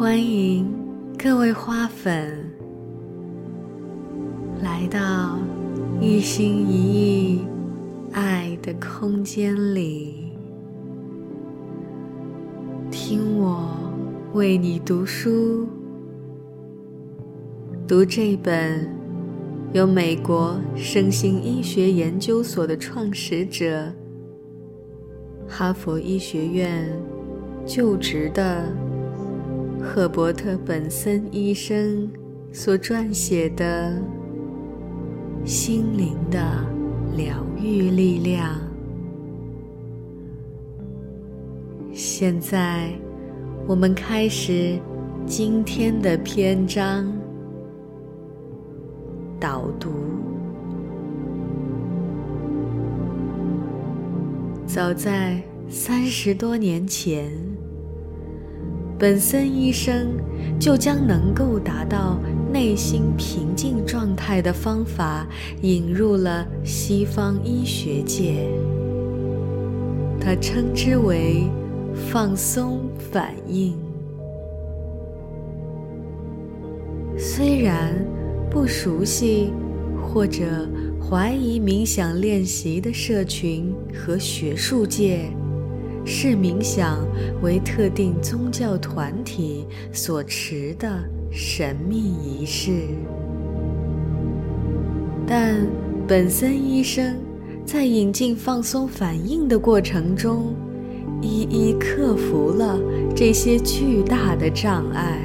欢迎各位花粉来到一心一意爱的空间里，听我为你读书，读这本由美国身心医学研究所的创始者、哈佛医学院就职的。赫伯特·本森医生所撰写的《心灵的疗愈力量》。现在，我们开始今天的篇章导读。早在三十多年前。本森医生就将能够达到内心平静状态的方法引入了西方医学界，他称之为放松反应。虽然不熟悉或者怀疑冥想练习的社群和学术界。视冥想为特定宗教团体所持的神秘仪式，但本森医生在引进放松反应的过程中，一一克服了这些巨大的障碍。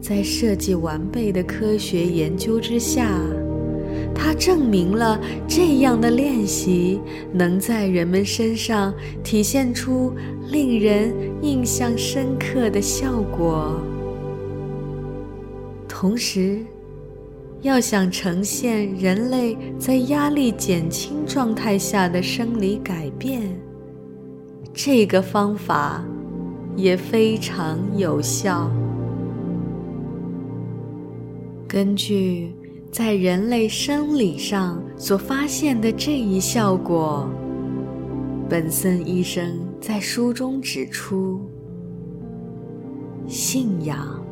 在设计完备的科学研究之下。它证明了这样的练习能在人们身上体现出令人印象深刻的效果。同时，要想呈现人类在压力减轻状态下的生理改变，这个方法也非常有效。根据。在人类生理上所发现的这一效果，本森医生在书中指出：信仰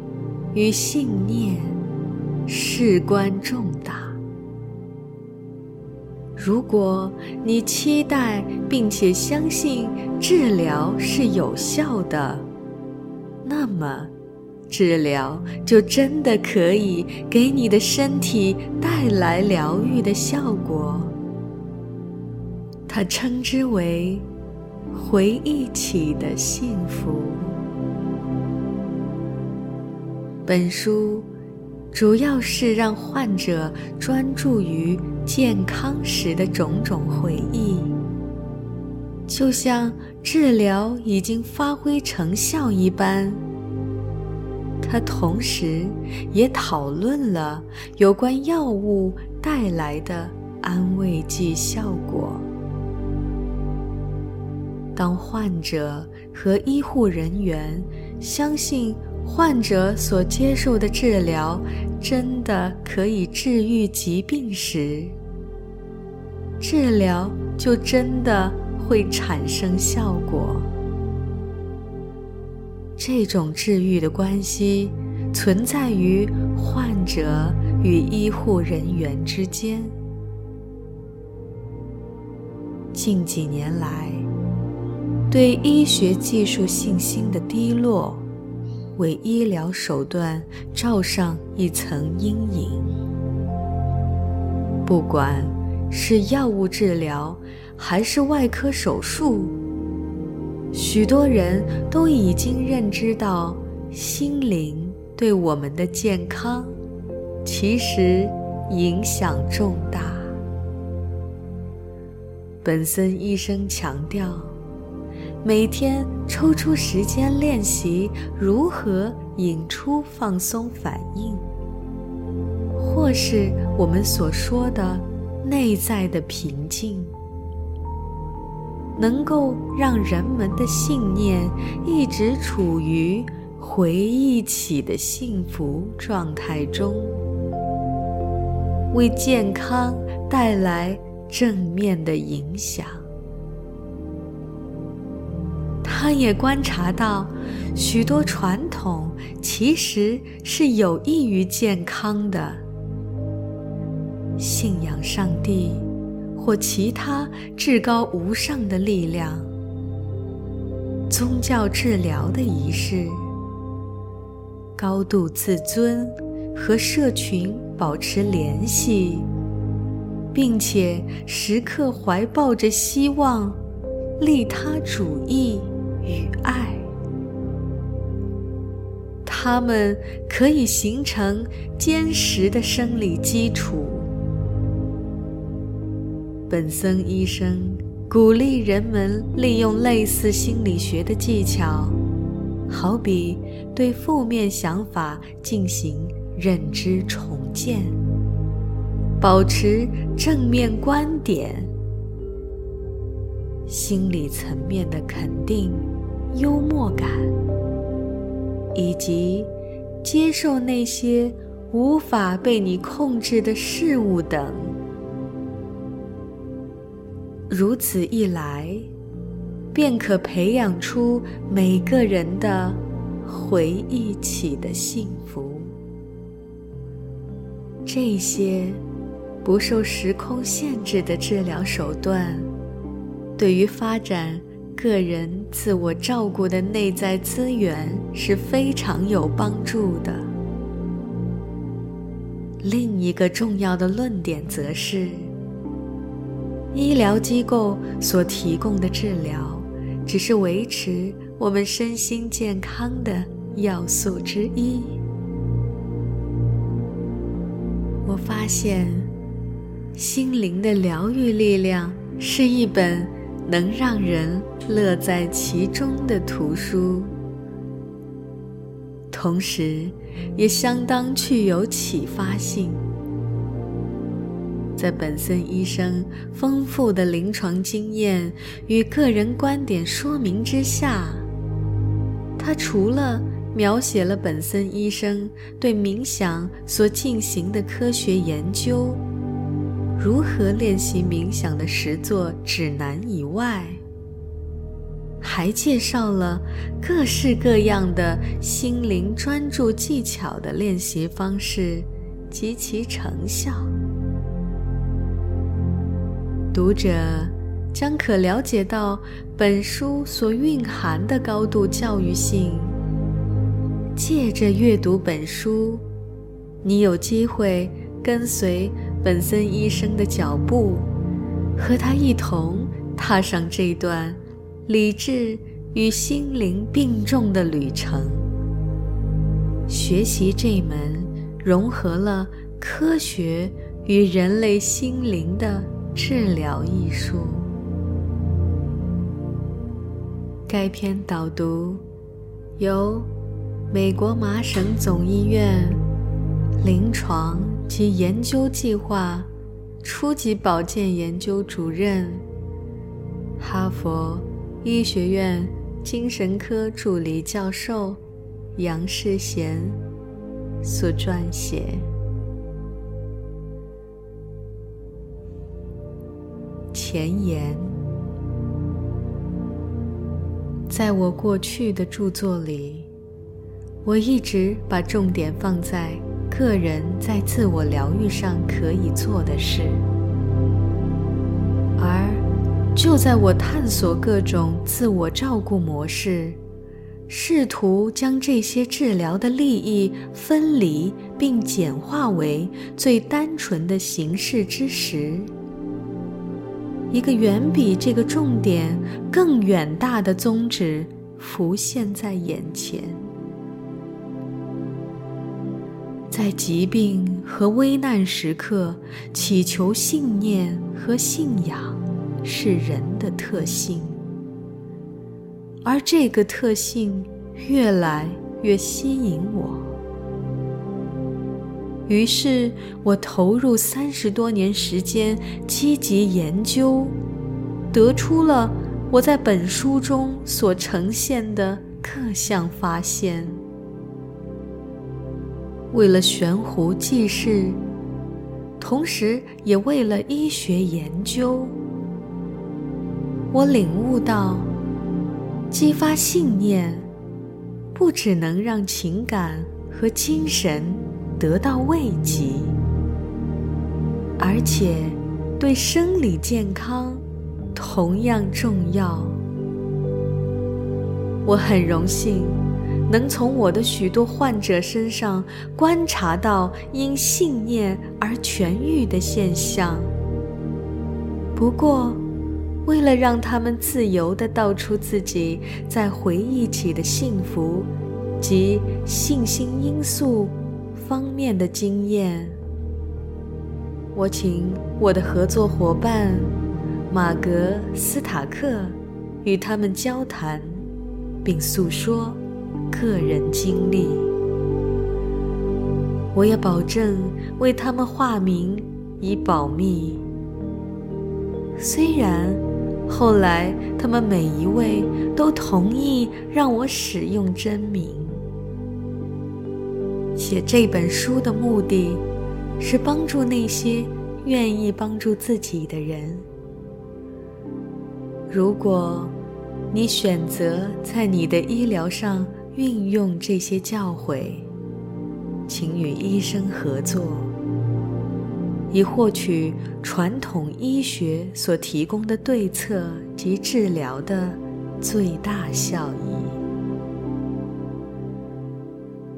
与信念事关重大。如果你期待并且相信治疗是有效的，那么。治疗就真的可以给你的身体带来疗愈的效果。他称之为“回忆起的幸福”。本书主要是让患者专注于健康时的种种回忆，就像治疗已经发挥成效一般。他同时也讨论了有关药物带来的安慰剂效果。当患者和医护人员相信患者所接受的治疗真的可以治愈疾病时，治疗就真的会产生效果。这种治愈的关系存在于患者与医护人员之间。近几年来，对医学技术信心的低落，为医疗手段罩上一层阴影。不管是药物治疗，还是外科手术。许多人都已经认知到，心灵对我们的健康其实影响重大。本森医生强调，每天抽出时间练习如何引出放松反应，或是我们所说的内在的平静。能够让人们的信念一直处于回忆起的幸福状态中，为健康带来正面的影响。他也观察到，许多传统其实是有益于健康的。信仰上帝或其他至高无上的力量，宗教治疗的仪式，高度自尊和社群保持联系，并且时刻怀抱着希望、利他主义。与爱，他们可以形成坚实的生理基础。本森医生鼓励人们利用类似心理学的技巧，好比对负面想法进行认知重建，保持正面观点，心理层面的肯定。幽默感，以及接受那些无法被你控制的事物等，如此一来，便可培养出每个人的回忆起的幸福。这些不受时空限制的治疗手段，对于发展。个人自我照顾的内在资源是非常有帮助的。另一个重要的论点则是，医疗机构所提供的治疗只是维持我们身心健康的要素之一。我发现，心灵的疗愈力量是一本。能让人乐在其中的图书，同时也相当具有启发性。在本森医生丰富的临床经验与个人观点说明之下，他除了描写了本森医生对冥想所进行的科学研究。如何练习冥想的实作指南以外，还介绍了各式各样的心灵专注技巧的练习方式及其成效。读者将可了解到本书所蕴含的高度教育性。借着阅读本书，你有机会跟随。本森医生的脚步，和他一同踏上这段理智与心灵并重的旅程，学习这门融合了科学与人类心灵的治疗艺术。该篇导读由美国麻省总医院临床。及研究计划初级保健研究主任、哈佛医学院精神科助理教授杨世贤所撰写。前言：在我过去的著作里，我一直把重点放在。个人在自我疗愈上可以做的事，而就在我探索各种自我照顾模式，试图将这些治疗的利益分离并简化为最单纯的形式之时，一个远比这个重点更远大的宗旨浮现在眼前。在疾病和危难时刻，祈求信念和信仰是人的特性，而这个特性越来越吸引我。于是我投入三十多年时间积极研究，得出了我在本书中所呈现的各项发现。为了悬壶济世，同时也为了医学研究，我领悟到，激发信念，不只能让情感和精神得到慰藉，而且对生理健康同样重要。我很荣幸。能从我的许多患者身上观察到因信念而痊愈的现象。不过，为了让他们自由地道出自己在回忆起的幸福及信心因素方面的经验，我请我的合作伙伴马格斯塔克与他们交谈，并诉说。个人经历，我也保证为他们化名以保密。虽然后来他们每一位都同意让我使用真名，写这本书的目的是帮助那些愿意帮助自己的人。如果你选择在你的医疗上，运用这些教诲，请与医生合作，以获取传统医学所提供的对策及治疗的最大效益。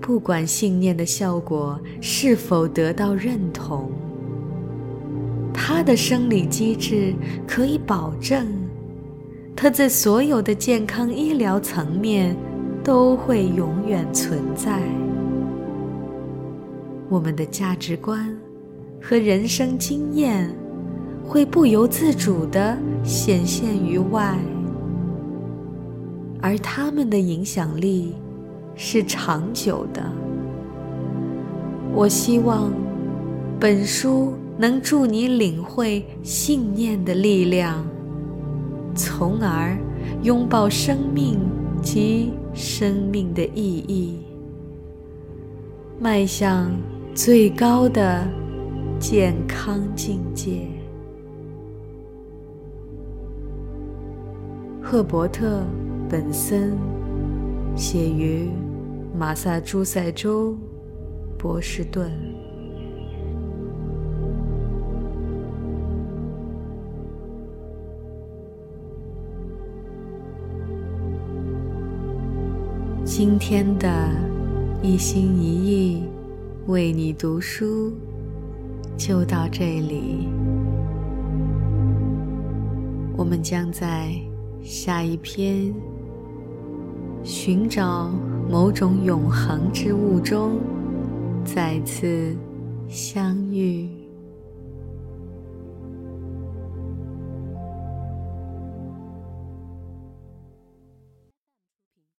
不管信念的效果是否得到认同，它的生理机制可以保证，它在所有的健康医疗层面。都会永远存在。我们的价值观和人生经验会不由自主地显现于外，而他们的影响力是长久的。我希望本书能助你领会信念的力量，从而拥抱生命及。生命的意义，迈向最高的健康境界。赫伯特·本森，写于马萨诸塞州波士顿。今天的一心一意为你读书就到这里，我们将在下一篇寻找某种永恒之物中再次相遇。